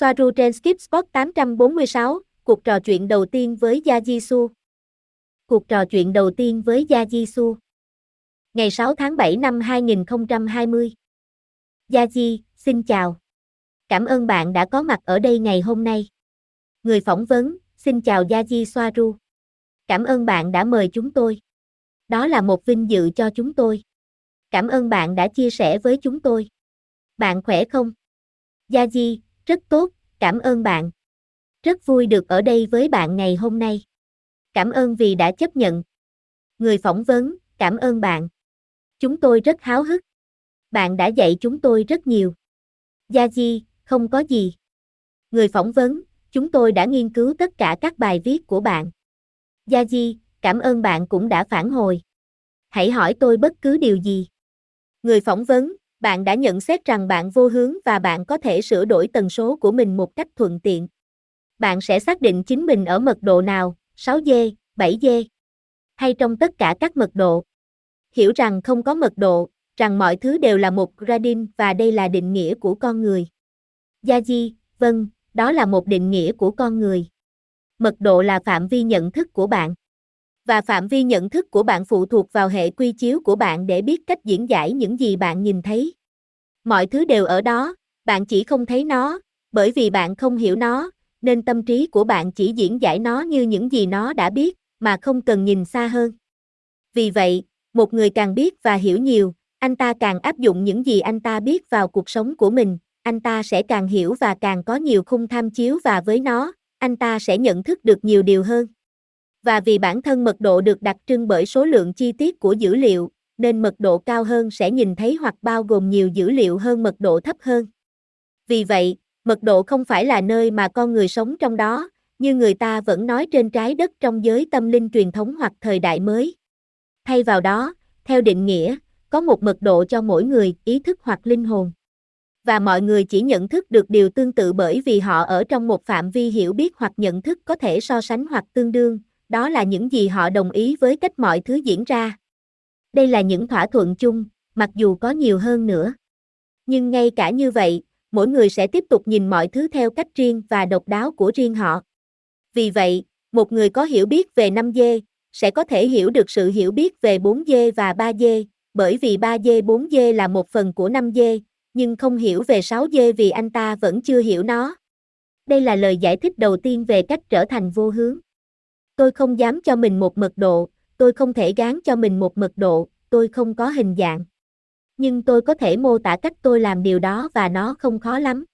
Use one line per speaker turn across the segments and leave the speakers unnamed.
Soaru trên Skip Spot 846, cuộc trò chuyện đầu tiên với Gia Jisoo. Cuộc trò chuyện đầu tiên với Gia Jisoo. Ngày 6 tháng 7 năm 2020. Gia Ji, xin chào. Cảm ơn bạn đã có mặt ở đây ngày hôm nay. Người phỏng vấn, xin chào Gia Ji Soaru. Cảm ơn bạn đã mời chúng tôi. Đó là một vinh dự cho chúng tôi. Cảm ơn bạn đã chia sẻ với chúng tôi. Bạn khỏe không? Gia Di, rất tốt, cảm ơn bạn. Rất vui được ở đây với bạn ngày hôm nay. Cảm ơn vì đã chấp nhận. Người phỏng vấn, cảm ơn bạn. Chúng tôi rất háo hức. Bạn đã dạy chúng tôi rất nhiều. Gia Di, không có gì. Người phỏng vấn, chúng tôi đã nghiên cứu tất cả các bài viết của bạn. Gia Di, cảm ơn bạn cũng đã phản hồi. Hãy hỏi tôi bất cứ điều gì. Người phỏng vấn, bạn đã nhận xét rằng bạn vô hướng và bạn có thể sửa đổi tần số của mình một cách thuận tiện. Bạn sẽ xác định chính mình ở mật độ nào, 6G, 7G, hay trong tất cả các mật độ. Hiểu rằng không có mật độ, rằng mọi thứ đều là một gradin và đây là định nghĩa của con người. Gia Di, vâng, đó là một định nghĩa của con người. Mật độ là phạm vi nhận thức của bạn. Và phạm vi nhận thức của bạn phụ thuộc vào hệ quy chiếu của bạn để biết cách diễn giải những gì bạn nhìn thấy. Mọi thứ đều ở đó, bạn chỉ không thấy nó, bởi vì bạn không hiểu nó, nên tâm trí của bạn chỉ diễn giải nó như những gì nó đã biết, mà không cần nhìn xa hơn. Vì vậy, một người càng biết và hiểu nhiều, anh ta càng áp dụng những gì anh ta biết vào cuộc sống của mình, anh ta sẽ càng hiểu và càng có nhiều khung tham chiếu và với nó, anh ta sẽ nhận thức được nhiều điều hơn. Và vì bản thân mật độ được đặc trưng bởi số lượng chi tiết của dữ liệu, nên mật độ cao hơn sẽ nhìn thấy hoặc bao gồm nhiều dữ liệu hơn mật độ thấp hơn. Vì vậy, mật độ không phải là nơi mà con người sống trong đó, như người ta vẫn nói trên trái đất trong giới tâm linh truyền thống hoặc thời đại mới. Thay vào đó, theo định nghĩa, có một mật độ cho mỗi người, ý thức hoặc linh hồn. Và mọi người chỉ nhận thức được điều tương tự bởi vì họ ở trong một phạm vi hiểu biết hoặc nhận thức có thể so sánh hoặc tương đương, đó là những gì họ đồng ý với cách mọi thứ diễn ra. Đây là những thỏa thuận chung, mặc dù có nhiều hơn nữa. Nhưng ngay cả như vậy, mỗi người sẽ tiếp tục nhìn mọi thứ theo cách riêng và độc đáo của riêng họ. Vì vậy, một người có hiểu biết về 5G sẽ có thể hiểu được sự hiểu biết về 4G và 3G, bởi vì 3G 4G là một phần của 5G, nhưng không hiểu về 6G vì anh ta vẫn chưa hiểu nó. Đây là lời giải thích đầu tiên về cách trở thành vô hướng. Tôi không dám cho mình một mật độ, tôi không thể gán cho mình một mật độ, tôi không có hình dạng. Nhưng tôi có thể mô tả cách tôi làm điều đó và nó không khó lắm.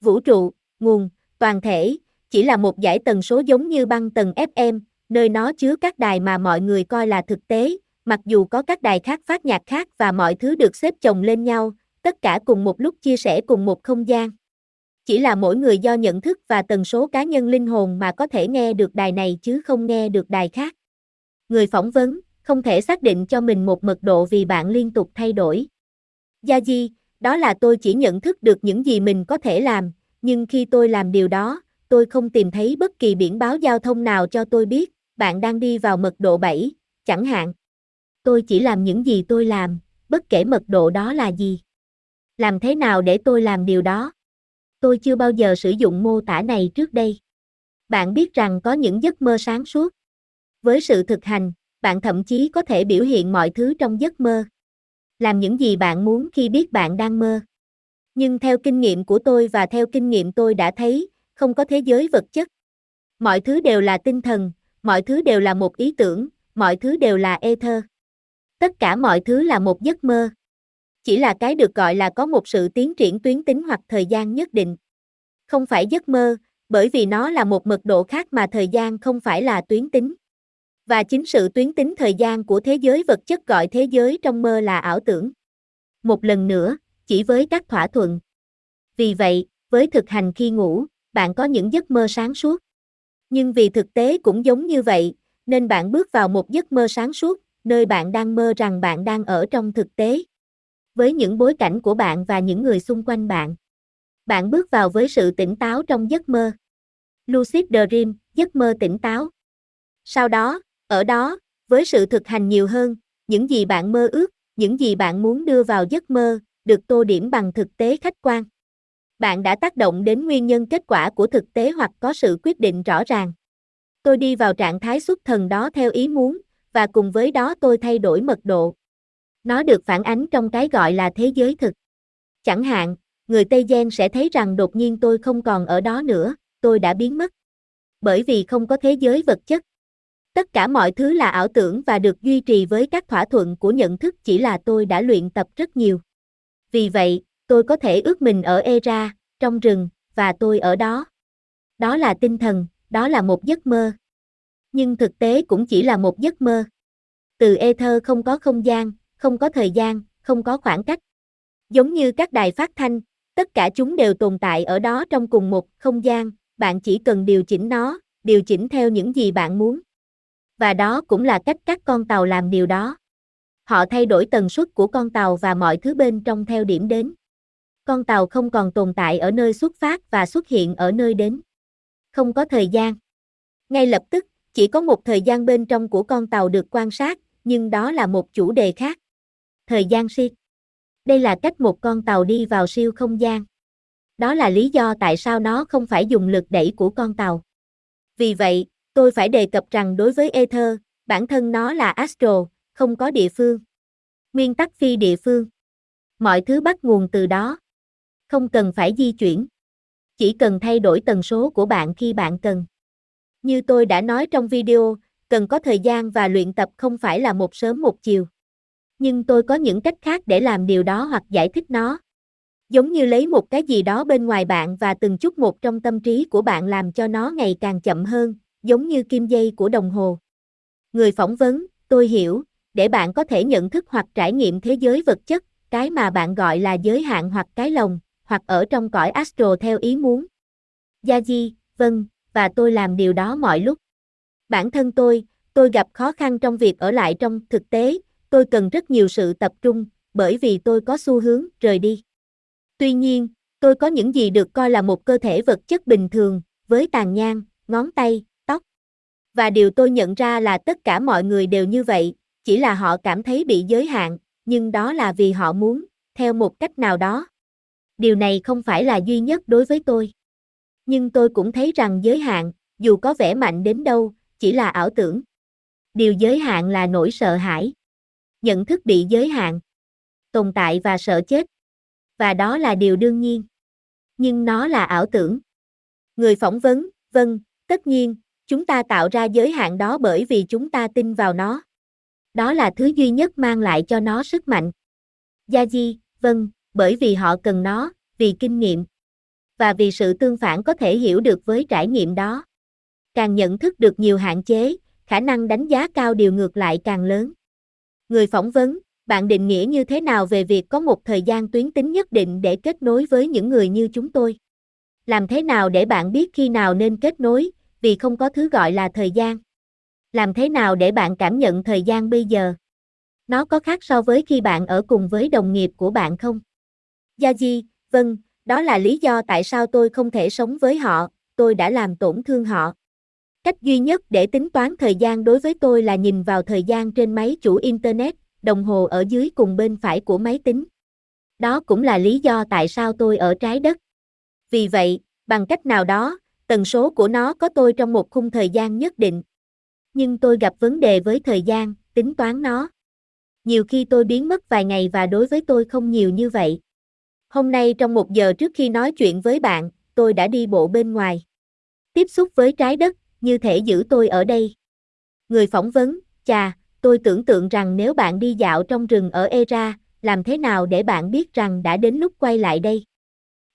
Vũ trụ, nguồn, toàn thể, chỉ là một giải tần số giống như băng tầng FM, nơi nó chứa các đài mà mọi người coi là thực tế, mặc dù có các đài khác phát nhạc khác và mọi thứ được xếp chồng lên nhau, tất cả cùng một lúc chia sẻ cùng một không gian. Chỉ là mỗi người do nhận thức và tần số cá nhân linh hồn mà có thể nghe được đài này chứ không nghe được đài khác. Người phỏng vấn, không thể xác định cho mình một mật độ vì bạn liên tục thay đổi. Gia Di, đó là tôi chỉ nhận thức được những gì mình có thể làm, nhưng khi tôi làm điều đó, tôi không tìm thấy bất kỳ biển báo giao thông nào cho tôi biết, bạn đang đi vào mật độ 7, chẳng hạn. Tôi chỉ làm những gì tôi làm, bất kể mật độ đó là gì. Làm thế nào để tôi làm điều đó? Tôi chưa bao giờ sử dụng mô tả này trước đây. Bạn biết rằng có những giấc mơ sáng suốt. Với sự thực hành, bạn thậm chí có thể biểu hiện mọi thứ trong giấc mơ. Làm những gì bạn muốn khi biết bạn đang mơ. Nhưng theo kinh nghiệm của tôi và theo kinh nghiệm tôi đã thấy, không có thế giới vật chất. Mọi thứ đều là tinh thần, mọi thứ đều là một ý tưởng, mọi thứ đều là ether. Tất cả mọi thứ là một giấc mơ. Chỉ là cái được gọi là có một sự tiến triển tuyến tính hoặc thời gian nhất định. Không phải giấc mơ, bởi vì nó là một mật độ khác mà thời gian không phải là tuyến tính. Và chính sự tuyến tính thời gian của thế giới vật chất gọi thế giới trong mơ là ảo tưởng. Một lần nữa, chỉ với các thỏa thuận. Vì vậy, với thực hành khi ngủ, bạn có những giấc mơ sáng suốt. Nhưng vì thực tế cũng giống như vậy, nên bạn bước vào một giấc mơ sáng suốt, nơi bạn đang mơ rằng bạn đang ở trong thực tế. Với những bối cảnh của bạn và những người xung quanh bạn. Bạn bước vào với sự tỉnh táo trong giấc mơ. Lucid Dream, giấc mơ tỉnh táo. Sau đó, ở đó, với sự thực hành nhiều hơn, những gì bạn mơ ước, những gì bạn muốn đưa vào giấc mơ, được tô điểm bằng thực tế khách quan. Bạn đã tác động đến nguyên nhân kết quả của thực tế hoặc có sự quyết định rõ ràng. Tôi đi vào trạng thái xuất thần đó theo ý muốn, và cùng với đó tôi thay đổi mật độ. Nó được phản ánh trong cái gọi là thế giới thực. Chẳng hạn, người Tây Gen sẽ thấy rằng đột nhiên tôi không còn ở đó nữa, tôi đã biến mất. Bởi vì không có thế giới vật chất. Tất cả mọi thứ là ảo tưởng và được duy trì với các thỏa thuận của nhận thức chỉ là tôi đã luyện tập rất nhiều. Vì vậy, tôi có thể ước mình ở Era, trong rừng, và tôi ở đó. Đó là tinh thần, đó là một giấc mơ. Nhưng thực tế cũng chỉ là một giấc mơ. Từ Ether không có không gian, không có thời gian, không có khoảng cách. Giống như các đài phát thanh, tất cả chúng đều tồn tại ở đó trong cùng một không gian, bạn chỉ cần điều chỉnh nó, điều chỉnh theo những gì bạn muốn. Và đó cũng là cách các con tàu làm điều đó. Họ thay đổi tần suất của con tàu và mọi thứ bên trong theo điểm đến. Con tàu không còn tồn tại ở nơi xuất phát và xuất hiện ở nơi đến. Không có thời gian. Ngay lập tức, chỉ có một thời gian bên trong của con tàu được quan sát, nhưng đó là một chủ đề khác. Thời gian siết. Đây là cách một con tàu đi vào siêu không gian. Đó là lý do tại sao nó không phải dùng lực đẩy của con tàu. Vì vậy, tôi phải đề cập rằng đối với Ether, bản thân nó là astro, không có địa phương. Nguyên tắc phi địa phương. Mọi thứ bắt nguồn từ đó. Không cần phải di chuyển. Chỉ cần thay đổi tần số của bạn khi bạn cần. Như tôi đã nói trong video, cần có thời gian và luyện tập không phải là một sớm một chiều. Nhưng tôi có những cách khác để làm điều đó hoặc giải thích nó. Giống như lấy một cái gì đó bên ngoài bạn và từng chút một trong tâm trí của bạn làm cho nó ngày càng chậm hơn, giống như kim dây của đồng hồ. Người phỏng vấn, tôi hiểu, để bạn có thể nhận thức hoặc trải nghiệm thế giới vật chất, cái mà bạn gọi là giới hạn hoặc cái lồng, hoặc ở trong cõi astro theo ý muốn. Gia Di, vâng, và tôi làm điều đó mọi lúc. Bản thân tôi, tôi gặp khó khăn trong việc ở lại trong thực tế, tôi cần rất nhiều sự tập trung, bởi vì tôi có xu hướng rời đi. Tuy nhiên, tôi có những gì được coi là một cơ thể vật chất bình thường, với tàn nhang, ngón tay, tóc. Và điều tôi nhận ra là tất cả mọi người đều như vậy, chỉ là họ cảm thấy bị giới hạn, nhưng đó là vì họ muốn, theo một cách nào đó. Điều này không phải là duy nhất đối với tôi. Nhưng tôi cũng thấy rằng giới hạn, dù có vẻ mạnh đến đâu, chỉ là ảo tưởng. Điều giới hạn là nỗi sợ hãi. Nhận thức bị giới hạn. Tồn tại và sợ chết. Và đó là điều đương nhiên. Nhưng nó là ảo tưởng. Người phỏng vấn, vâng, tất nhiên, chúng ta tạo ra giới hạn đó bởi vì chúng ta tin vào nó. Đó là thứ duy nhất mang lại cho nó sức mạnh. Gia Di, vâng, bởi vì họ cần nó, vì kinh nghiệm. Và vì sự tương phản có thể hiểu được với trải nghiệm đó. Càng nhận thức được nhiều hạn chế, khả năng đánh giá cao điều ngược lại càng lớn. Người phỏng vấn, bạn định nghĩa như thế nào về việc có một thời gian tuyến tính nhất định để kết nối với những người như chúng tôi? Làm thế nào để bạn biết khi nào nên kết nối, vì không có thứ gọi là thời gian? Làm thế nào để bạn cảm nhận thời gian bây giờ? Nó có khác so với khi bạn ở cùng với đồng nghiệp của bạn không? Gia Di, vâng, đó là lý do tại sao tôi không thể sống với họ, tôi đã làm tổn thương họ. Cách duy nhất để tính toán thời gian đối với tôi là nhìn vào thời gian trên máy chủ Internet, đồng hồ ở dưới cùng bên phải của máy tính. Đó cũng là lý do tại sao tôi ở trái đất. Vì vậy, bằng cách nào đó, tần số của nó có tôi trong một khung thời gian nhất định. Nhưng tôi gặp vấn đề với thời gian, tính toán nó. Nhiều khi tôi biến mất vài ngày và đối với tôi không nhiều như vậy. Hôm nay trong một giờ trước khi nói chuyện với bạn, tôi đã đi bộ bên ngoài. Tiếp xúc với trái đất, như thể giữ tôi ở đây. Người phỏng vấn, chà, tôi tưởng tượng rằng nếu bạn đi dạo trong rừng ở Era, làm thế nào để bạn biết rằng đã đến lúc quay lại đây?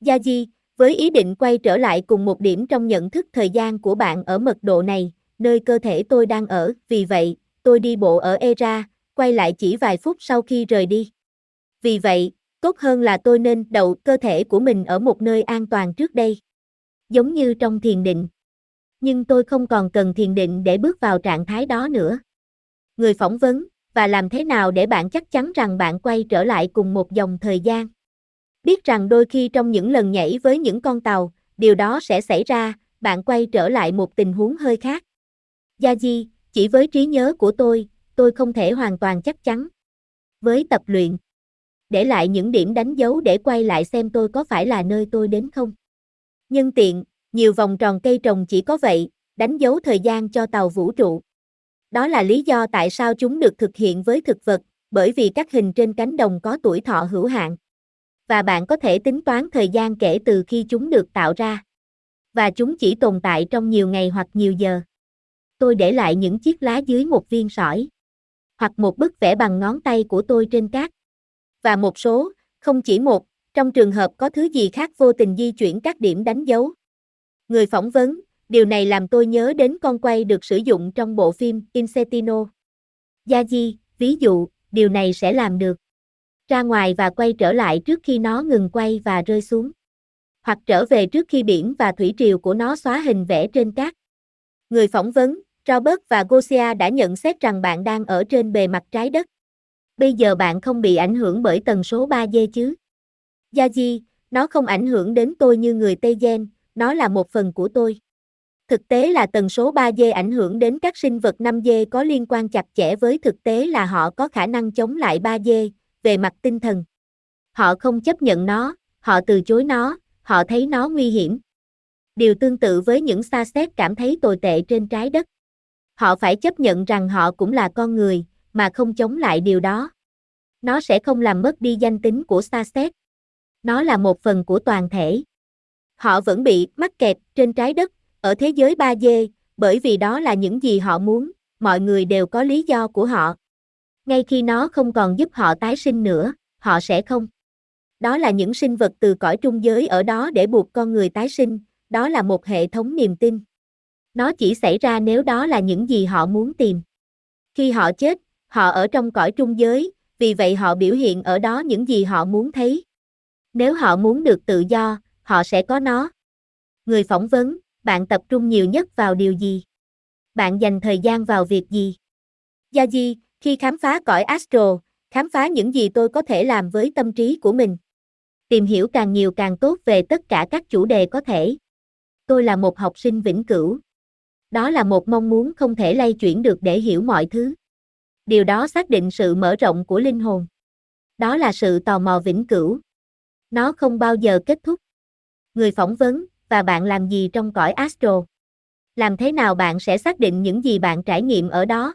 Gia Di, với ý định quay trở lại cùng một điểm trong nhận thức thời gian của bạn ở mật độ này, nơi cơ thể tôi đang ở, vì vậy, tôi đi bộ ở Era, quay lại chỉ vài phút sau khi rời đi. Vì vậy, tốt hơn là tôi nên đậu cơ thể của mình ở một nơi an toàn trước đây. Giống như trong thiền định. Nhưng tôi không còn cần thiền định để bước vào trạng thái đó nữa. Người phỏng vấn, và làm thế nào để bạn chắc chắn rằng bạn quay trở lại cùng một dòng thời gian? Biết rằng đôi khi trong những lần nhảy với những con tàu, điều đó sẽ xảy ra, bạn quay trở lại một tình huống hơi khác. Gia Di, chỉ với trí nhớ của tôi, tôi không thể hoàn toàn chắc chắn. Với tập luyện, để lại những điểm đánh dấu để quay lại xem tôi có phải là nơi tôi đến không. Nhân tiện, nhiều vòng tròn cây trồng chỉ có vậy, đánh dấu thời gian cho tàu vũ trụ. Đó là lý do tại sao chúng được thực hiện với thực vật, bởi vì các hình trên cánh đồng có tuổi thọ hữu hạn. Và bạn có thể tính toán thời gian kể từ khi chúng được tạo ra. Và chúng chỉ tồn tại trong nhiều ngày hoặc nhiều giờ. Tôi để lại những chiếc lá dưới một viên sỏi. Hoặc một bức vẽ bằng ngón tay của tôi trên cát. Và một số, không chỉ một, trong trường hợp có thứ gì khác vô tình di chuyển các điểm đánh dấu. Người phỏng vấn, điều này làm tôi nhớ đến con quay được sử dụng trong bộ phim Incetino. Di, ví dụ, điều này sẽ làm được. Ra ngoài và quay trở lại trước khi nó ngừng quay và rơi xuống. Hoặc trở về trước khi biển và thủy triều của nó xóa hình vẽ trên cát. Người phỏng vấn, Robert và Gosia đã nhận xét rằng bạn đang ở trên bề mặt trái đất. Bây giờ bạn không bị ảnh hưởng bởi tần số 3G chứ? Yaji, nó không ảnh hưởng đến tôi như người Tây Gen, nó là một phần của tôi. Thực tế là tần số 3G ảnh hưởng đến các sinh vật 5G có liên quan chặt chẽ với thực tế là họ có khả năng chống lại 3G, về mặt tinh thần. Họ không chấp nhận nó, họ từ chối nó, họ thấy nó nguy hiểm. Điều tương tự với những xa xét cảm thấy tồi tệ trên trái đất. Họ phải chấp nhận rằng họ cũng là con người, mà không chống lại điều đó. Nó sẽ không làm mất đi danh tính của xa xét. Nó là một phần của toàn thể. Họ vẫn bị mắc kẹt trên trái đất, ở thế giới 3D, bởi vì đó là những gì họ muốn, mọi người đều có lý do của họ. Ngay khi nó không còn giúp họ tái sinh nữa, họ sẽ không. Đó là những sinh vật từ cõi trung giới ở đó để buộc con người tái sinh, đó là một hệ thống niềm tin. Nó chỉ xảy ra nếu đó là những gì họ muốn tìm. Khi họ chết, họ ở trong cõi trung giới, vì vậy họ biểu hiện ở đó những gì họ muốn thấy. Nếu họ muốn được tự do, họ sẽ có nó. Người phỏng vấn, bạn tập trung nhiều nhất vào điều gì? Bạn dành thời gian vào việc gì? Gia Di, khi khám phá cõi astro, khám phá những gì tôi có thể làm với tâm trí của mình. Tìm hiểu càng nhiều càng tốt về tất cả các chủ đề có thể. Tôi là một học sinh vĩnh cửu. Đó là một mong muốn không thể lay chuyển được để hiểu mọi thứ. Điều đó xác định sự mở rộng của linh hồn. Đó là sự tò mò vĩnh cửu. Nó không bao giờ kết thúc. Người phỏng vấn, và bạn làm gì trong cõi astro? Làm thế nào bạn sẽ xác định những gì bạn trải nghiệm ở đó?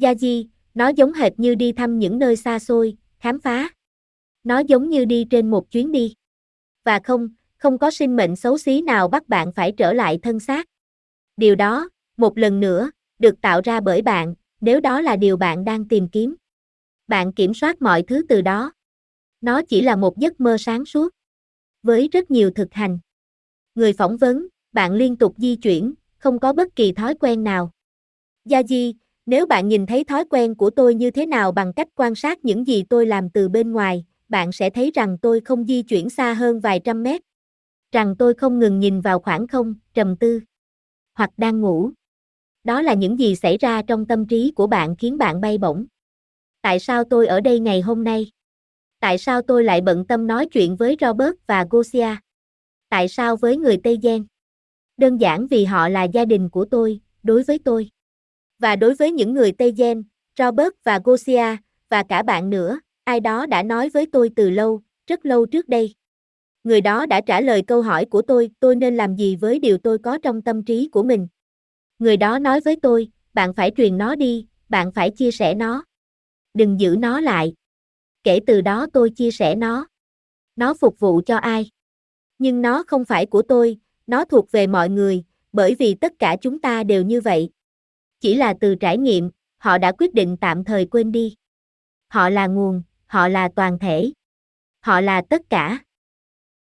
Yaji, nó giống hệt như đi thăm những nơi xa xôi, khám phá. Nó giống như đi trên một chuyến đi. Và không, không có sinh mệnh xấu xí nào bắt bạn phải trở lại thân xác. Điều đó, một lần nữa, được tạo ra bởi bạn, nếu đó là điều bạn đang tìm kiếm. Bạn kiểm soát mọi thứ từ đó. Nó chỉ là một giấc mơ sáng suốt. Với rất nhiều thực hành. Người phỏng vấn, bạn liên tục di chuyển, không có bất kỳ thói quen nào. Gia Di, nếu bạn nhìn thấy thói quen của tôi như thế nào bằng cách quan sát những gì tôi làm từ bên ngoài, bạn sẽ thấy rằng tôi không di chuyển xa hơn vài trăm mét. Rằng tôi không ngừng nhìn vào khoảng không, trầm tư. Hoặc đang ngủ. Đó là những gì xảy ra trong tâm trí của bạn khiến bạn bay bổng. Tại sao tôi ở đây ngày hôm nay? Tại sao tôi lại bận tâm nói chuyện với Robert và Gosia? Tại sao với người Tây Gen? Đơn giản vì họ là gia đình của tôi, đối với tôi. Và đối với những người Tây Gen, Robert và Gosia, và cả bạn nữa, ai đó đã nói với tôi từ lâu, rất lâu trước đây. Người đó đã trả lời câu hỏi của tôi, tôi nên làm gì với điều tôi có trong tâm trí của mình. Người đó nói với tôi, bạn phải truyền nó đi, bạn phải chia sẻ nó. Đừng giữ nó lại. Kể từ đó tôi chia sẻ nó. Nó phục vụ cho ai? Nhưng nó không phải của tôi, nó thuộc về mọi người, bởi vì tất cả chúng ta đều như vậy. Chỉ là từ trải nghiệm, họ đã quyết định tạm thời quên đi. Họ là nguồn, họ là toàn thể. Họ là tất cả.